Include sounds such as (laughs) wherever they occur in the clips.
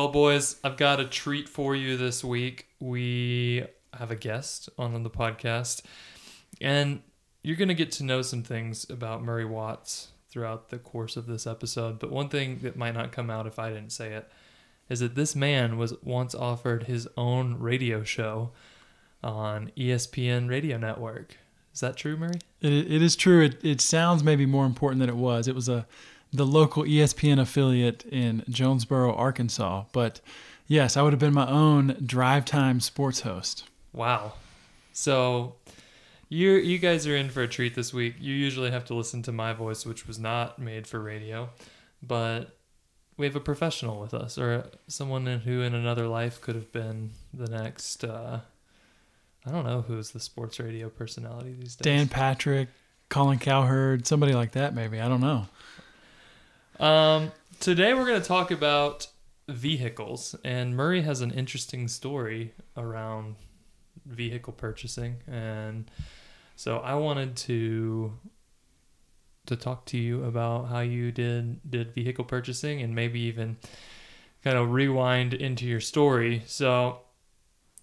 Well, boys, I've got a treat for you this week. We have a guest on the podcast, and you're going to get to know some things about Murray Watts throughout the course of this episode. But one thing that might not come out if I didn't say it is that this man was once offered his own radio show on ESPN Radio Network. Is that true, Murray? It, it is true. It, it sounds maybe more important than it was. It was a the local ESPN affiliate in Jonesboro, Arkansas. But yes, I would have been my own drive time sports host. Wow. So you you guys are in for a treat this week. You usually have to listen to my voice, which was not made for radio, but we have a professional with us, or someone who in another life could have been the next. Uh, I don't know who's the sports radio personality these days. Dan Patrick, Colin Cowherd, somebody like that, maybe. I don't know. Um, today we're going to talk about vehicles, and Murray has an interesting story around vehicle purchasing, and so I wanted to to talk to you about how you did did vehicle purchasing, and maybe even kind of rewind into your story. So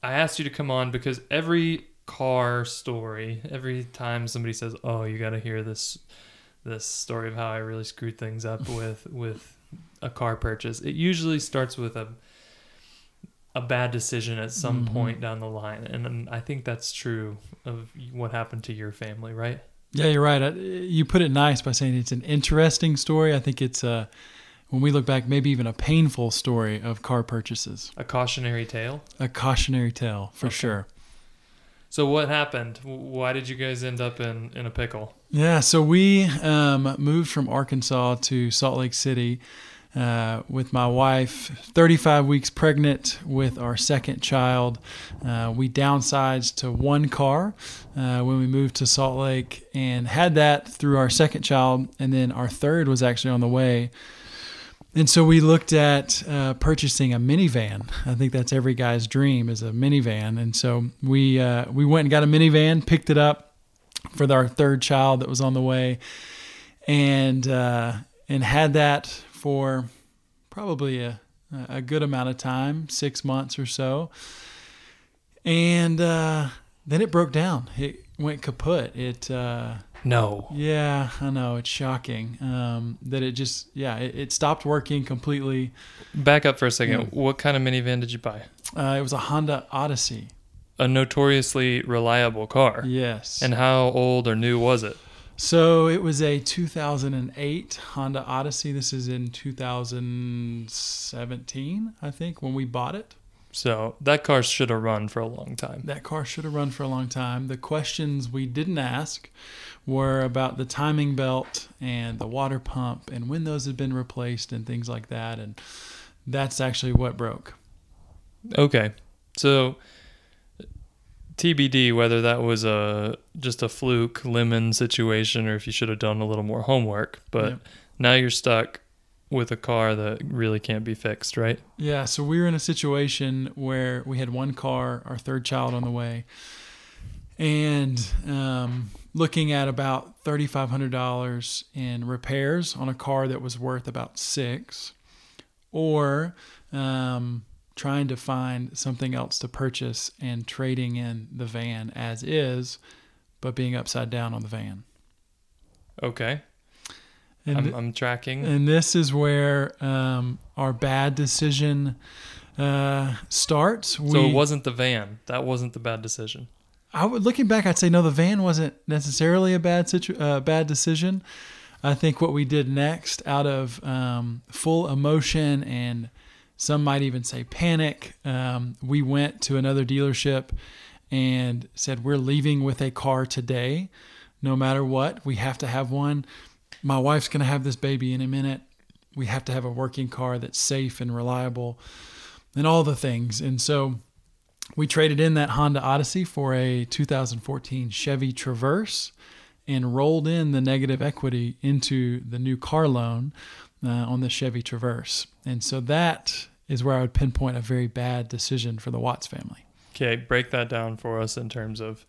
I asked you to come on because every car story, every time somebody says, "Oh, you got to hear this." This story of how I really screwed things up (laughs) with with a car purchase. It usually starts with a a bad decision at some Mhm. point down the line, and, and I think that's true of what happened to your family, right? Yeah, you're right. I- You put it nice by saying it's an interesting story. I think it's uh, when we look back, maybe even a painful story of car purchases, A cautionary tale. a cautionary tale for Okay. sure. So what happened? Why did you guys end up in in a pickle? Yeah, so we um, moved from Arkansas to Salt Lake City uh, with my wife, 35 weeks pregnant with our second child. Uh, we downsized to one car uh, when we moved to Salt Lake and had that through our second child, and then our third was actually on the way. And so we looked at uh, purchasing a minivan. I think that's every guy's dream is a minivan. And so we uh, we went and got a minivan, picked it up for our third child that was on the way, and uh, and had that for probably a a good amount of time, six months or so, and uh, then it broke down. It went kaput. It uh, No. yeah, I know it's shocking um, that it just yeah it, it stopped working completely. Back up for a second. Yeah. What kind of minivan did you buy? Uh, it was a Honda Odyssey. A notoriously reliable car. Yes. And how old or new was it? So it was a 2008 Honda Odyssey. This is in 2017, I think, when we bought it. So that car should have run for a long time. That car should have run for a long time. The questions we didn't ask were about the timing belt and the water pump and when those had been replaced and things like that. And that's actually what broke. Okay. So TBD whether that was a just a fluke lemon situation or if you should have done a little more homework, but Yep. now you're stuck with a car that really can't be fixed, right? Yeah, so we were in a situation where we had one car, our third child on the way, and um, looking at about thirty-five hundred dollars in repairs on a car that was worth about six, or um, trying to find something else to purchase and trading in the van as is, but being upside down on the van. Okay. And I'm, I'm tracking. and this is where um, our bad decision uh, starts. We, so it wasn't the van. That wasn't the bad decision. I would looking back, I'd say no. The van wasn't necessarily a bad situ- uh, bad decision. I think what we did next, out of um, full emotion and some might even say panic, um, we went to another dealership and said, "We're leaving with a car today, no matter what. We have to have one. My wife's going to have this baby in a minute. We have to have a working car that's safe and reliable." and all the things. And so we traded in that Honda Odyssey for a 2014 Chevy Traverse and rolled in the negative equity into the new car loan uh, on the Chevy Traverse. And so that is where I would pinpoint a very bad decision for the Watts family. Okay, break that down for us in terms of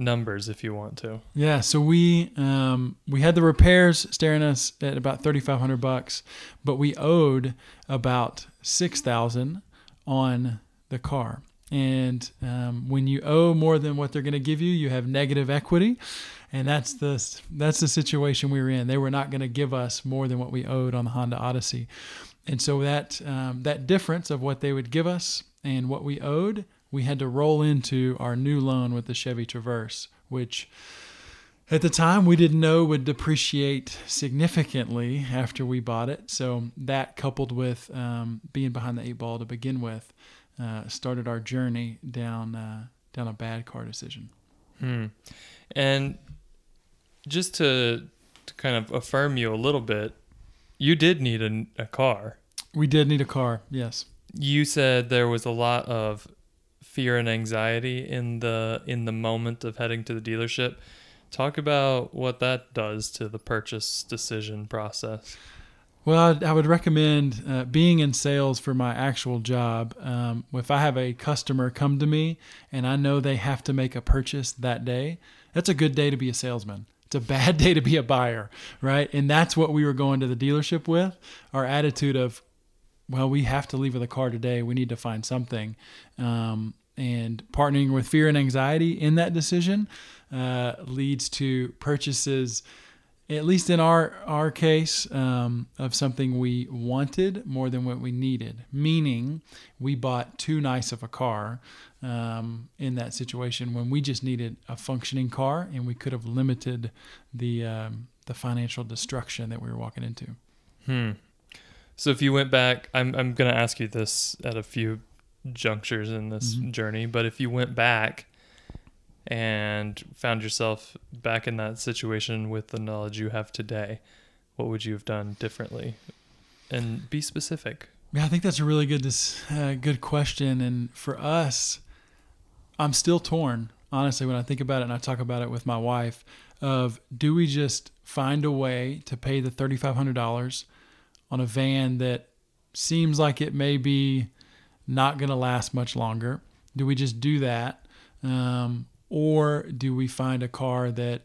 numbers if you want to. Yeah, so we um, we had the repairs staring us at about thirty five hundred bucks, but we owed about six thousand on the car. And um, when you owe more than what they're going to give you, you have negative equity, and that's the that's the situation we were in. They were not going to give us more than what we owed on the Honda Odyssey, and so that um, that difference of what they would give us and what we owed, we had to roll into our new loan with the Chevy Traverse, which at the time we didn't know would depreciate significantly after we bought it. So that coupled with um, being behind the eight ball to begin with, uh, started our journey down uh, down a bad car decision. Hmm. And just to, to kind of affirm you a little bit, you did need a, a car. We did need a car, yes. You said there was a lot of fear and anxiety in the in the moment of heading to the dealership. Talk about what that does to the purchase decision process. Well, I would recommend uh, being in sales for my actual job. Um, if I have a customer come to me and I know they have to make a purchase that day, that's a good day to be a salesman. It's a bad (laughs) day to be a buyer, right? And that's what we were going to the dealership with our attitude of, well, we have to leave with a car today. We need to find something. Um, and partnering with fear and anxiety in that decision uh, leads to purchases at least in our our case, um, of something we wanted more than what we needed. Meaning, we bought too nice of a car um, in that situation when we just needed a functioning car, and we could have limited the um, the financial destruction that we were walking into. Hmm. So if you went back, I'm I'm gonna ask you this at a few junctures in this Mhm. journey, but if you went back and found yourself back in that situation with the knowledge you have today, what would you have done differently? And be specific. Yeah, I think that's a really good dis- uh, good question. And for us, I'm still torn, honestly, when I think about it and I talk about it with my wife. Of do we just find a way to pay the thirty five hundred dollars on a van that seems like it may be not going to last much longer? Do we just do that, um, or do we find a car that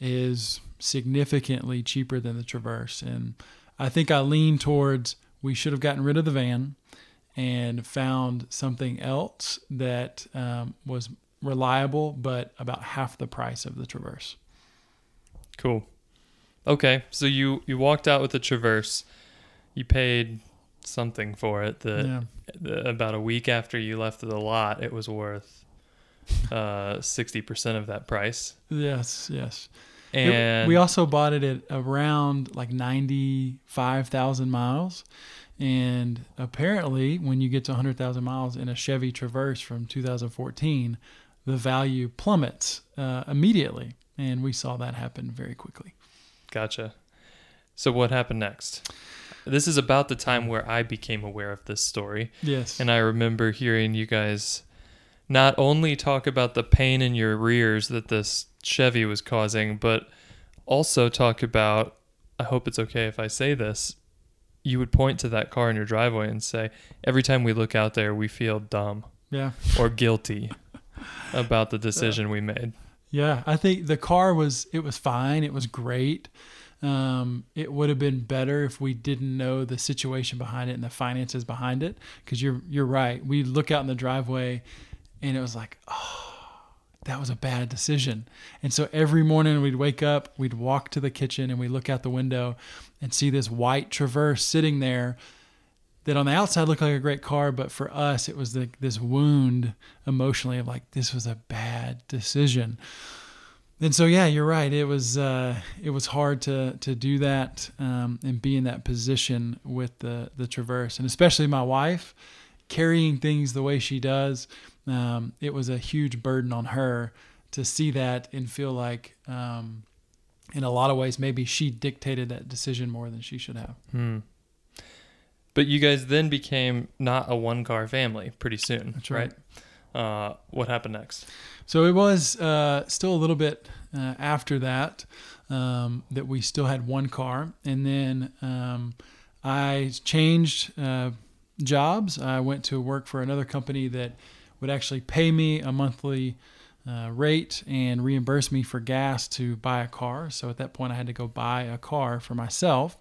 is significantly cheaper than the Traverse? And I think I lean towards we should have gotten rid of the van and found something else that um, was reliable but about half the price of the Traverse. Cool. Okay, so you you walked out with the Traverse. You paid something for it that Yeah. the- about a week after you left the lot, it was worth uh, 60% of that price. Yes, yes. It- And we also bought it at around like 95,000 miles. And apparently, when you get to 100,000 miles in a Chevy Traverse from 2014, the value plummets uh, immediately. And we saw that happen very quickly. Gotcha. So what happened next? This is about the time where I became aware of this story. Yes. And I remember hearing you guys not only talk about the pain in your rears that this Chevy was causing, but also talk about I hope it's okay if I say this. You would point to that car in your driveway and say, Every time we look out there, we feel dumb yeah. or guilty (laughs) about the decision we made. Yeah, I think the car was it was fine. It was great. Um, it would have been better if we didn't know the situation behind it and the finances behind it. Because you're you're right. We look out in the driveway, and it was like, oh, that was a bad decision. And so every morning we'd wake up, we'd walk to the kitchen, and we look out the window, and see this white Traverse sitting there. That on the outside looked like a great car, but for us it was like this wound emotionally of like this was a bad decision. And so yeah, you're right. It was uh, it was hard to to do that um, and be in that position with the the Traverse, and especially my wife carrying things the way she does. Um, it was a huge burden on her to see that and feel like, um, in a lot of ways, maybe she dictated that decision more than she should have. Hmm. but you guys then became not a one car family pretty soon. That's right. Uh, what happened next? So it was uh, still a little bit uh, after that um, that we still had one car, and then um, I changed uh, jobs. I went to work for another company that would actually pay me a monthly uh, rate and reimburse me for gas to buy a car. So at that point, I had to go buy a car for myself,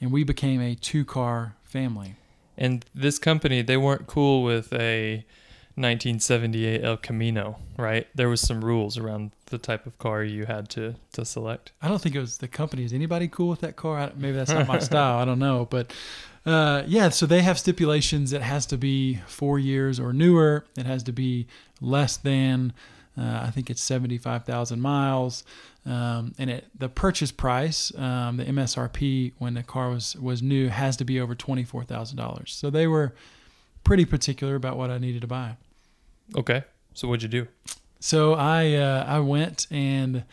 and we became a two-car family. And this company, they weren't cool with a 1978 El Camino, right? There was some rules around the type of car you had to to select. I don't think it was the company. Is anybody cool with that car? I- Maybe that's not my (laughs) style. I don't know, but uh, yeah. So they have stipulations. It has to be four years or newer. It has to be less than. Uh, I think it's seventy-five thousand miles, um, and it the purchase price, um, the MSRP when the car was was new, has to be over twenty-four thousand dollars. So they were pretty particular about what I needed to buy. Okay. So what'd you do? So I uh, I went and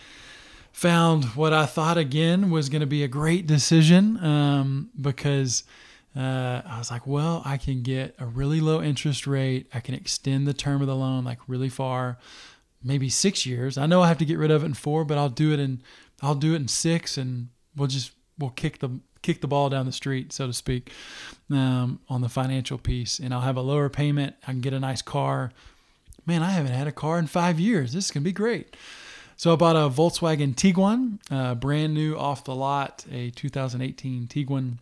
found what I thought again was going to be a great decision um, because uh, I was like, well, I can get a really low interest rate. I can extend the term of the loan like really far, maybe six years. I know I have to get rid of it in four, but I'll do it in I'll do it in six, and we'll just we'll kick the kick the ball down the street, so to speak, um, on the financial piece, and I'll have a lower payment. I can get a nice car man, I haven't had a car in five years. This is going to be great. So I bought a Volkswagen Tiguan, uh, brand new off the lot, a 2018 Tiguan,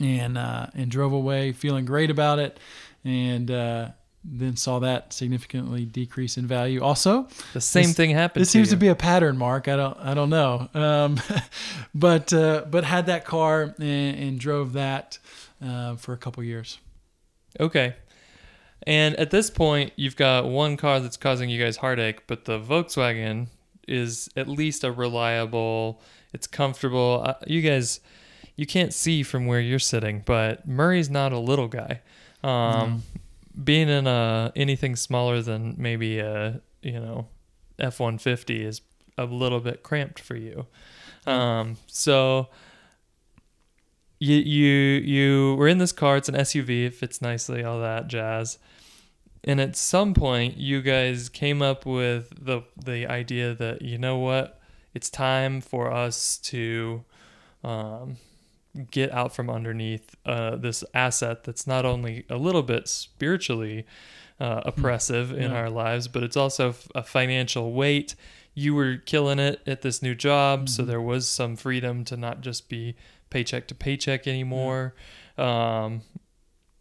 and uh, and drove away feeling great about it, and uh, then saw that significantly decrease in value. Also, The same This- thing happened. this seems you. to be a pattern, Mark. I don't I don't know, um, (laughs) but uh, but had that car and, and drove that uh, for a couple years. Okay. And at this point, you've got one car that's causing you guys heartache, but the Volkswagen is at least a reliable. It's comfortable. Uh, you guys, you can't see from where you're sitting, but Murray's not a little guy. Um, Being in a anything smaller than maybe a you know F one fifty is a little bit cramped for you. Um, so you you you were in this car. It's an SUV. It fits nicely. All that jazz. And at some point, you guys came up with the the idea that you know what, it's time for us to um, get out from underneath uh, this asset that's not only a little bit spiritually uh, oppressive in Yeah. our lives, but it's also f- a financial weight. You were killing it at this new job, so Mhm. there was some freedom to not just be paycheck to paycheck anymore. Um,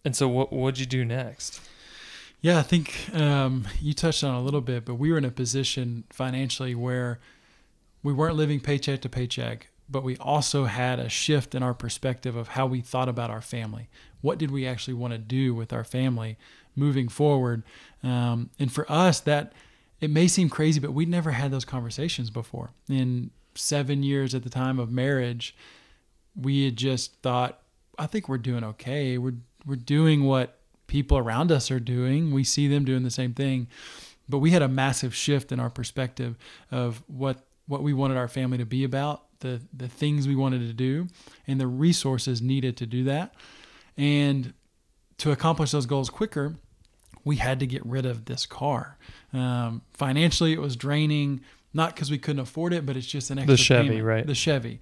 and so, what what'd you do next? Yeah, I think um, you touched on a little bit, but we were in a position financially where we weren't living paycheck to paycheck, but we also had a shift in our perspective of how we thought about our family. What did we actually want to do with our family moving forward? Um, and for us, that it may seem crazy, but we'd never had those conversations before. In seven years at the time of marriage, we had just thought, I think we're doing okay. We're we're doing what people around us are doing. We see them doing the same thing. But we had a massive shift in our perspective of what what we wanted our family to be about, the the things we wanted to do, and the resources needed to do that. And to accomplish those goals quicker, we had to get rid of this car. Um, financially, it was draining, not because we couldn't afford it, but it's just an extra the Chevy, payment. right. The Chevy.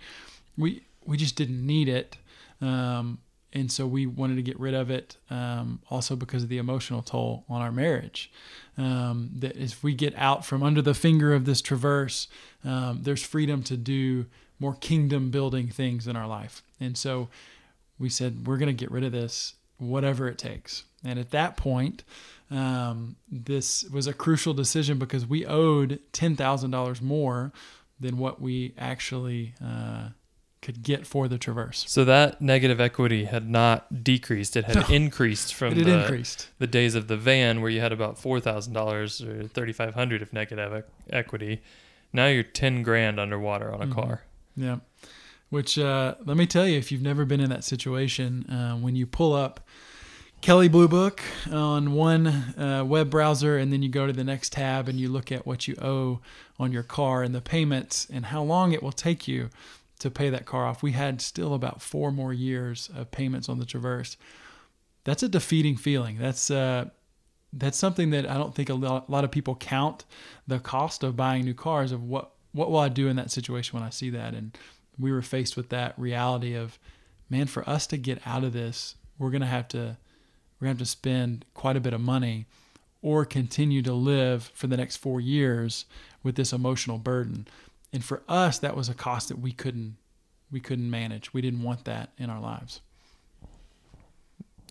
We we just didn't need it. Um, and so we wanted to get rid of it um, also because of the emotional toll on our marriage um, that if we get out from under the finger of this traverse um, there's freedom to do more kingdom building things in our life and so we said we're going to get rid of this whatever it takes and at that point um, this was a crucial decision because we owed $10000 more than what we actually uh, could get for the traverse So that negative equity had not decreased; it had No. (laughs) increased from the, increased the days of the van, where you had about four thousand dollars or thirty five hundred of negative equity. Now you're ten grand underwater on a Mhm. car. Yeah. Which, uh, let me tell you, if you've never been in that situation, uh, when you pull up Kelley Blue Book on one uh, web browser and then you go to the next tab and you look at what you owe on your car and the payments and how long it will take you to pay that car off. We had still about four more years of payments on the Traverse. that's a defeating feeling. That's uh, that's something that I don't think a lot, a lot of people count the cost of buying new cars of what what will I do in that situation when I see that and we were faced with that reality of man for us to get out of this we're to have to we're to have to spend quite a bit of money or continue to live for the next 4 years with this emotional burden and for us that was a cost that we couldn't we couldn't manage we didn't want that in our lives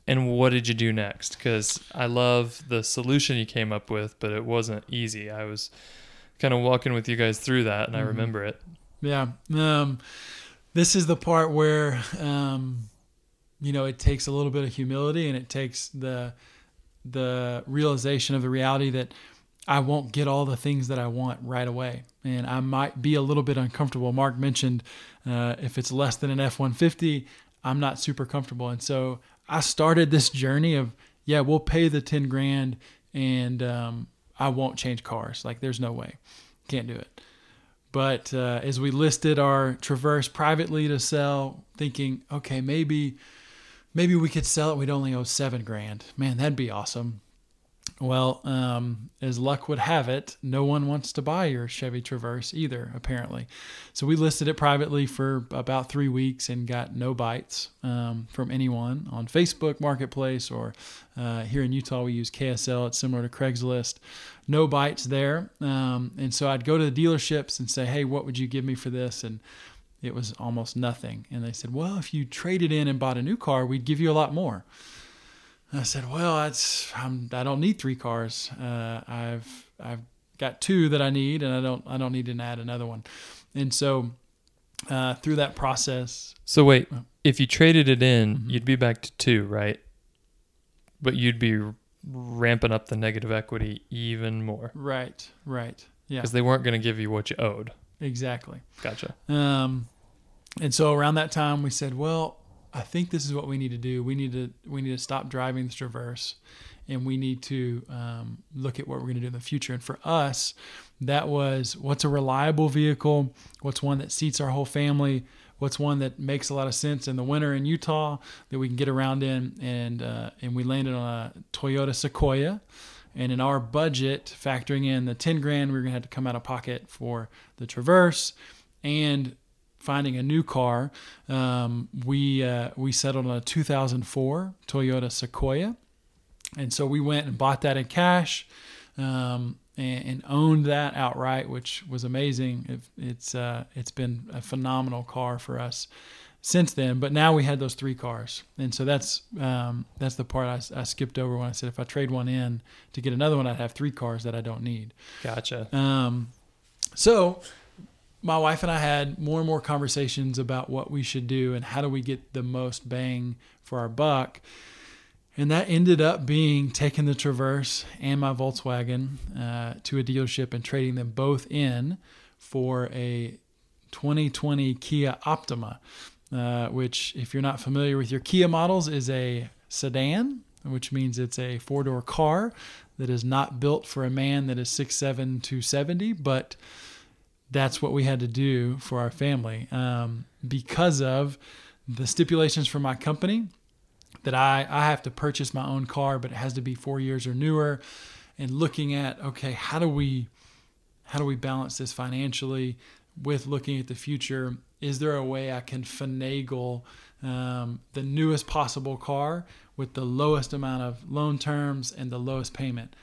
and what did you do next? Because I love the solution you came up with, but it wasn't easy. I was kind of walking with you guys through that, and mm-hmm. I remember it. Yeah. Um, this is the part where, um, you know, it takes a little bit of humility, and it takes the the realization of the reality that I won't get all the things that I want right away, and I might be a little bit uncomfortable. Mark mentioned uh, if it's less than an F one fifty, I'm not super comfortable, and so I started this journey of yeah, we'll pay the ten grand and um, I won't change cars. Like there's no way, can't do it. But uh, as we listed our Traverse privately to sell, thinking okay maybe maybe we could sell it. We'd only owe seven grand. Man, that'd be awesome. Well, um, as luck would have it, no one wants to buy your Chevy Traverse either, apparently. So we listed it privately for about three weeks and got no bites um, from anyone on Facebook Marketplace or uh, here in Utah we use KSL. It's similar to Craigslist. No bites there. Um, and so I'd go to the dealerships and say, hey, what would you give me for this? And it was almost nothing. And they said, well, if you traded in and bought a new car, we'd give you a lot more. I said, "Well, that's I'm, I don't need three cars. Uh, I've I've got two that I need, and I don't I don't need to add another one." And so uh, through that process. So wait, if you traded it in, mm-hmm. you'd be back to two, right? But you'd be ramping up the negative equity even more. Right. Right. Yeah. Because they weren't going to give you what you owed. Exactly. Gotcha. Um, and so around that time, we said, well, I think this is what we need to do. We need to we need to stop driving this Traverse, and we need to um, look at what we're going to do in the future. And for us, that was what's a reliable vehicle, what's one that seats our whole family, what's one that makes a lot of sense in the winter in Utah that we can get around in, and uh, and we landed on a Toyota Sequoia. And in our budget, factoring in the 10 grand, we are going to have to come out of pocket for the Traverse and finding a new car, um, we uh, we settled on a 2004 Toyota Sequoia, and so we went and bought that in cash. Um, and, and, owned that outright, which was amazing. It, it's uh, it's been a phenomenal car for us since then. But now we had those three cars, and so that's um, that's the part I, I, skipped over when I said if I trade one in to get another one, I'd have three cars that I don't need. Gotcha. Um, so my wife and I had more and more conversations about what we should do and how do we get the most bang for our buck. And that ended up being taking the Traverse and my Volkswagen uh, to a dealership and trading them both in for a 2020 Kia Optima, uh, which, if you're not familiar with your Kia models, is a sedan, which means it's a four door car that is not built for a man that is 6'7 to 70, but that's what we had to do for our family um, because of the stipulations for my company that I, I have to purchase my own car, but it has to be four years or newer. And looking at okay, how do we how do we balance this financially with looking at the future? Is there a way I can finagle um, the newest possible car with the lowest amount of loan terms and the lowest payment?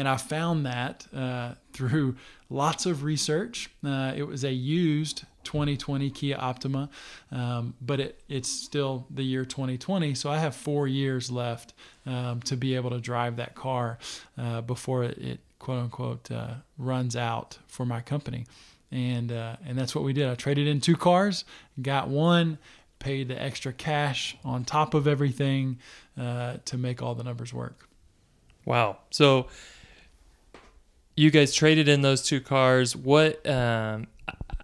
And I found that uh, through lots of research. Uh, it was a used 2020 Kia Optima, um, but it, it's still the year 2020. So I have four years left um, to be able to drive that car uh, before it, quote unquote uh, runs out for my company. And, uh, and that's what we did. I traded in two cars, got one, paid the extra cash on top of everything uh, to make all the numbers work. Wow. So you guys traded in those two cars. What um,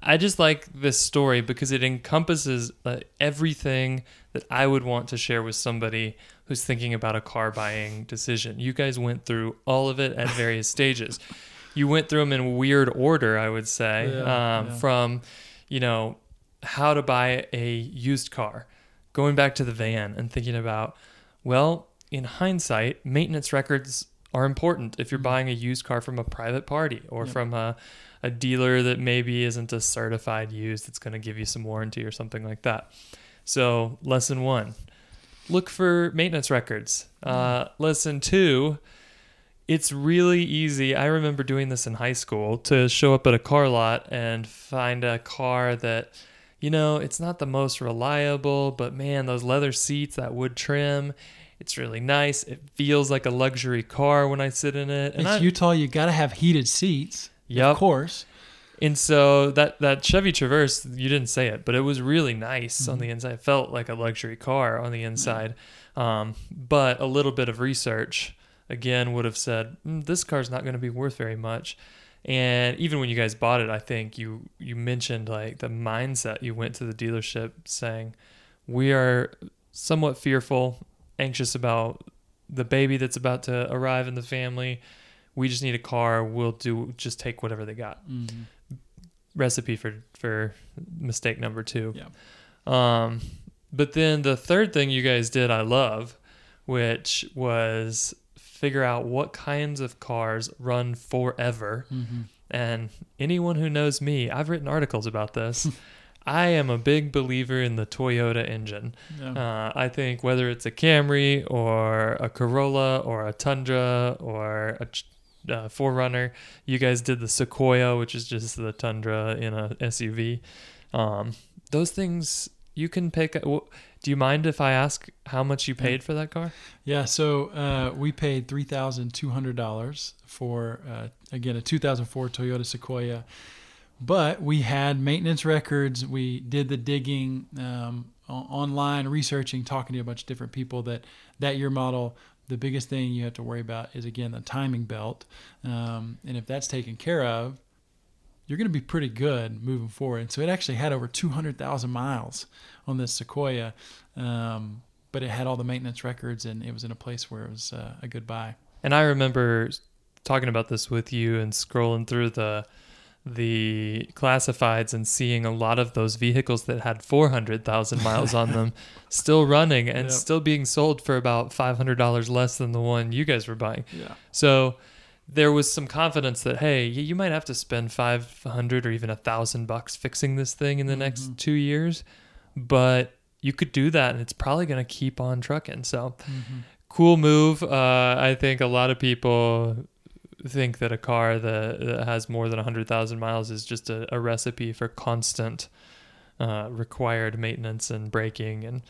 I just like this story because it encompasses uh, everything that I would want to share with somebody who's thinking about a car buying decision. You guys went through all of it at (laughs) various stages. You went through them in weird order, I would say, yeah, um, yeah. from you know how to buy a used car, going back to the van and thinking about well in hindsight, maintenance records are important if you're Mhm. buying a used car from a private party or Yep. from a, a dealer that maybe isn't a certified used that's going to give you some warranty or something like that. So, lesson one look for maintenance records. Uh, lesson two, it's really easy. I remember doing this in high school to show up at a car lot and find a car that, you know, it's not the most reliable, but man, those leather seats, that wood trim, it's really nice. It feels like a luxury car when I sit in it. It's I, Utah. You got to have heated seats. Yep. Of course. And so that that Chevy Traverse, you didn't say it, but it was really nice on Mhm. the inside. It felt like a luxury car on the inside. Um, but a little bit of research again would have said mm, this car's not going to be worth very much. And even when you guys bought it, I think you you mentioned like the mindset you went to the dealership saying we are somewhat fearful, anxious about the baby that's about to arrive in the family. We just need a car. We'll do just take whatever they got Mhm. recipe for for mistake number two. Yeah. Um, but then the third thing you guys did, I love, which was figure out what kinds of cars run forever. Mhm. And anyone who knows me, I've written articles about this. (laughs) I am a big believer in the Toyota engine. Yeah. Uh, I think whether it's a Camry or a Corolla or a Tundra or a uh, 4Runner, you guys did the Sequoia, which is just the Tundra in a SUV. Um, those things you can pick. Do you mind if I ask how much you paid for that car? Yeah, so uh, we paid three thousand two hundred dollars for uh, again a two thousand four Toyota Sequoia, but we had maintenance records. We did the digging um, online, researching, talking to a bunch of different people. That that year model, the biggest thing you have to worry about is again the timing belt, um, and if that's taken care of, you're going to be pretty good moving forward. And so it actually had over two hundred thousand miles on this Sequoia. Um, but it had all the maintenance records and it was in a place where it was uh, a good buy. And I remember talking about this with you and scrolling through the the classifieds and seeing a lot of those vehicles that had 400,000 miles on them (laughs) still running and Yep. still being sold for about $500 less than the one you guys were buying. Yeah. So there was some confidence that hey, you might have to spend 500 or even a 1000 bucks fixing this thing in the next Mhm. 2 years, but you could do that and it's probably going to keep on trucking. So Mm-hmm. cool move. Uh, I think a lot of people think that a car that, that has more than 100,000 miles is just a, a recipe for constant uh, required maintenance and braking. And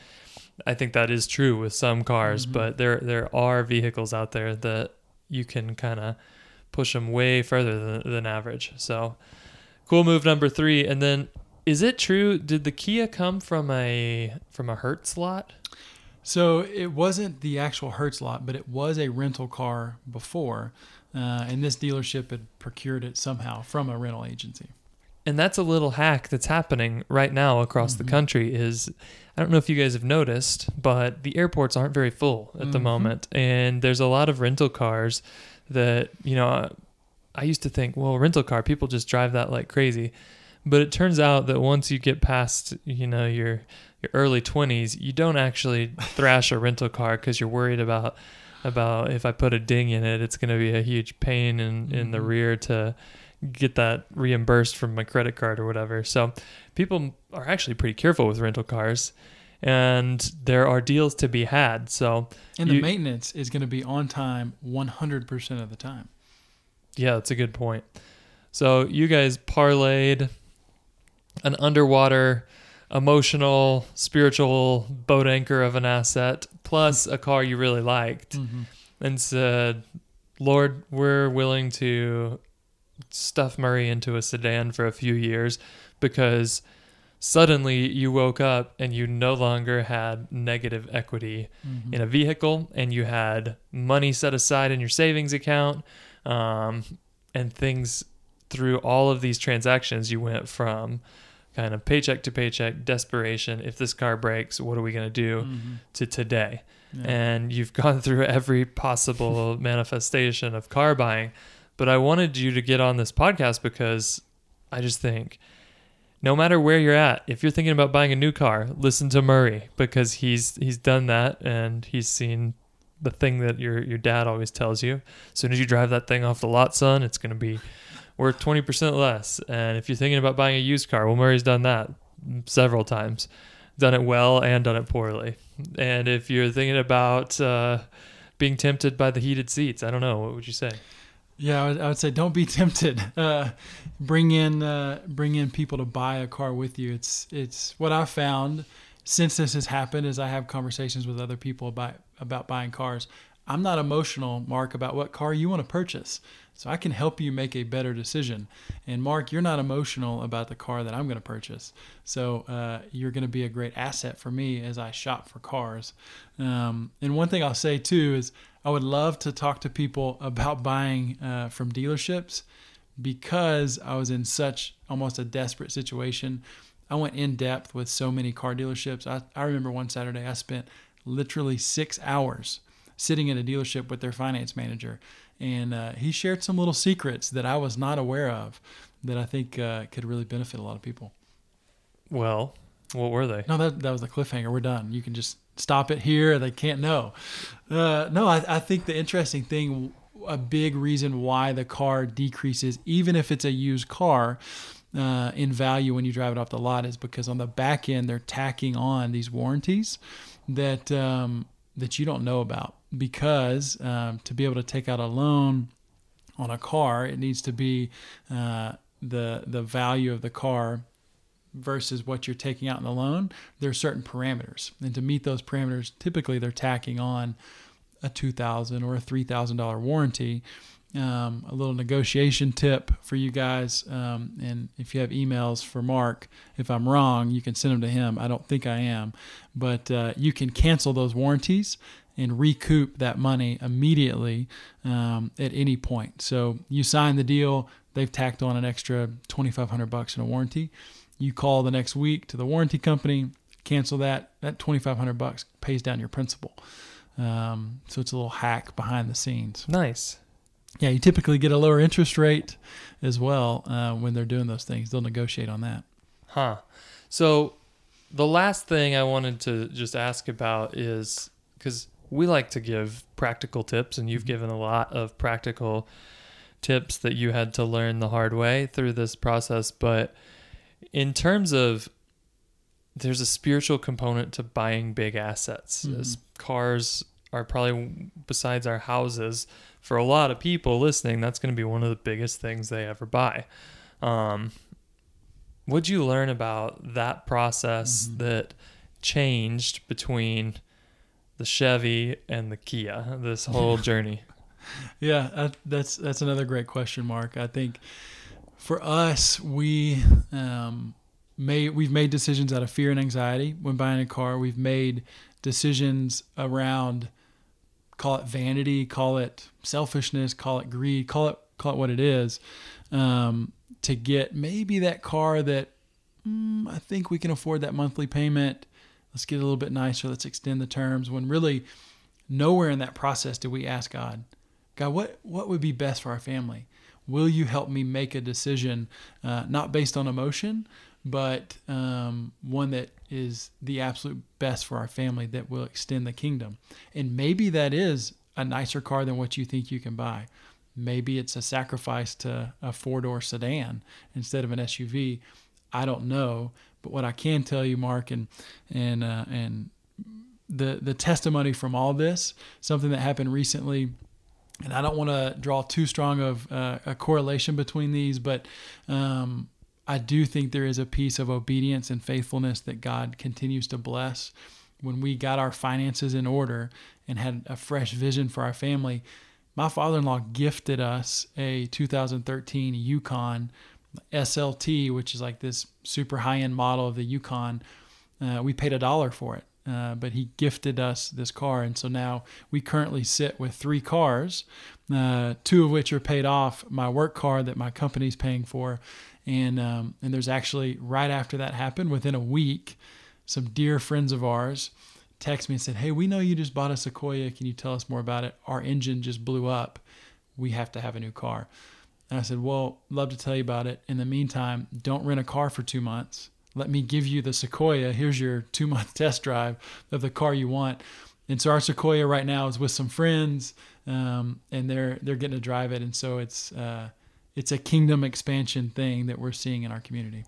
I think that is true with some cars, Mhm. but there, there are vehicles out there that you can kind of push them way further than, than average. So cool move number three. And then is it true? Did the Kia come from a, from a Hertz lot? So it wasn't the actual Hertz lot, but it was a rental car before. Uh, and this dealership had procured it somehow from a rental agency. and that's a little hack that's happening right now across the Mhm. country is i don't know if you guys have noticed but the airports aren't very full at the Mhm. moment and there's a lot of rental cars that you know i used to think well rental car people just drive that like crazy but it turns out that once you get past you know your your early 20s you don't actually thrash a rental car because you're worried about about if i put a ding in it it's going to be a huge pain in in the Mhm. rear to get that reimbursed from my credit card or whatever. So people are actually pretty careful with rental cars and there are deals to be had. So And You- the maintenance is going to be on time 100% of the time. yeah, that's a good point. So you guys parlayed an underwater emotional spiritual boat anchor of an asset plus a car you really liked Mm-hmm. and said, Lord, we're willing to stuff Murray into a sedan for a few years because suddenly you woke up and you no longer had negative equity Mm-hmm. in a vehicle and you had money set aside in your savings account um, and things through all of these transactions you went from kind of paycheck to paycheck desperation if this car breaks what are we going to do Mm-hmm. to today Yeah. and you've (laughs) gone through every possible (laughs) manifestation of car buying. But I wanted you to get on this podcast because I just think no matter where you're at, if you're thinking about buying a new car, listen to Murray because he's he's done that and he's seen the thing that your your dad always tells you. As soon as you drive that thing off the lot, son, it's going to be worth 20% less. And if you're thinking about buying a used car, well, Murray's done that several times, done it well and done it poorly. And if you're thinking about uh, being tempted by the heated seats, I don't know, what would you say? Yeah, I would, I would say don't be (laughs) tempted. Uh, bring in uh, bring in people to buy a car with you. It's it's what I've found since this has happened is I have conversations with other people about about buying cars. I'm not emotional, Mark, about what car you want to purchase. So I can help you make a better decision. And Mark, you're not emotional about the car that I'm going to purchase. So uh, you're going to be a great asset for me as I shop for cars. Um, and one thing I'll say too is I would love to talk to people (laughs) about buying uh, from dealerships because I was in such almost a desperate situation. I went in depth with so many car dealerships. I, I remember one Saturday I spent literally six hours sitting in a dealership with their finance manager and uh, he shared some little secrets that I was not aware of that I think uh, could really benefit a lot of people. Well, what were they? No, that that was the cliffhanger. We're done. You can just stop it here. They can't know. Uh, no, I, I think the interesting thing, a big reason why the car decreases, even if it's a used car. Uh, in value when you drive it off the lot is because on the back end they're tacking on these warranties that um, that you don't know about because um, to be able to take out a loan on a car, it needs to be uh, the the value of the car versus what you're taking out in the loan. There are certain parameters, and to meet those parameters, typically they're tacking on a two thousand or a three thousand dollar warranty. Um, a little negotiation tip for you guys. Um, and if you have emails for Mark, if I'm wrong, you can send them to him. I don't think I am, but uh, you can cancel those warranties and recoup that money immediately um, at any point. So you sign the deal, they've tacked on an extra 2,500 bucks in a warranty. You call the next week to the warranty company, cancel that. That 2,500 bucks pays down your principal. Um, so it's a little hack behind the scenes. Nice. Yeah, you typically get a lower interest rate as well uh, when they're doing those things. They'll negotiate on that. Huh. So the last thing I wanted to just ask about is because we like to give practical tips, and you've mm-hmm. given a lot of practical tips that you had to learn the hard way through this process. But in terms of there's a spiritual component to buying big assets. Mm-hmm. Cars are probably besides our houses for a lot of people listening. That's going to be one of the biggest things they ever buy. Um, what'd you learn about that process mm-hmm. that changed between the Chevy and the Kia this whole (laughs) journey? Yeah, that's that's another great question, Mark. I think for us, we um, made we've made decisions out of fear and anxiety when buying a car. We've made decisions around call it vanity, call it selfishness, call it greed, call it call it what it is, um, to get maybe that car that mm, I think we can afford that monthly payment let's get a little bit nicer, let's extend the terms. When really, nowhere in that process do we ask God, God, what, what would be best for our family? Will you help me make a decision, uh, not based on emotion, but um, one that is the absolute best for our family that will extend the kingdom? And maybe that is a nicer car than what you think you can buy. Maybe it's a sacrifice to a four door sedan instead of an SUV. I don't know. But what I can tell you, Mark, and and uh, and the the testimony from all this, something that happened recently, and I don't want to draw too strong of uh, a correlation between these, but um, I do think there is a piece of obedience and faithfulness that God continues to bless. When we got our finances in order and had a fresh vision for our family, my father-in-law gifted us a 2013 Yukon SLT, which is like this super high end model of the Yukon. Uh, we paid a dollar for it, uh, but he gifted us this car. And so now we currently sit with three cars, uh, two of which are paid off. My work car that my company's paying for. And, um, and there's actually, right after that happened, within a week, some dear friends of ours texted me and said, Hey, we know you just bought a Sequoia. Can you tell us more about it? Our engine just blew up. We have to have a new car. And I said, Well, love to tell you about it. In the meantime, don't rent a car for two months. Let me give you the Sequoia. Here's your two month (laughs) test drive of the car you want. and so our Sequoia right now is with some friends, um, and they're they're getting to drive it, and so it's uh, it's a kingdom expansion thing that we're seeing in our community.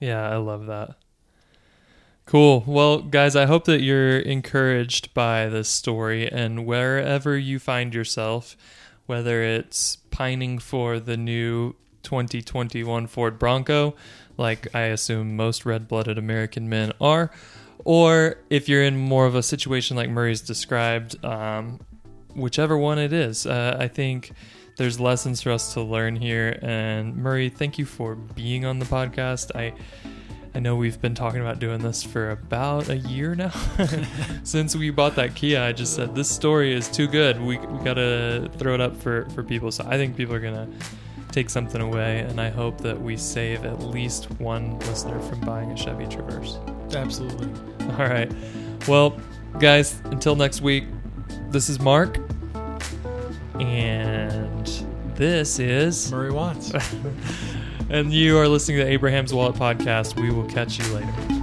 Yeah, I love that. Cool. Well, guys, I hope that you're encouraged by this story and wherever you find yourself, whether it's pining for the new 2021 Ford Bronco, like I assume most red blooded American men are, or if you're in more of a situation like Murray's described, um, whichever one it is, uh, I think there's lessons for us to learn here. And Murray, thank you for being on the podcast. I I know we've been talking about doing this for about a year now. (laughs) Since we bought that Kia, I just said this story is too good. We, we gotta throw it up for, for people. So I think people are gonna take something away, and I hope that we save at least one listener from buying a Chevy Traverse. Absolutely. All right. Well, guys, until next week, this is Mark, and this is Murray Watts. (laughs) and you are listening to Abraham's Wallet podcast. We will catch you later.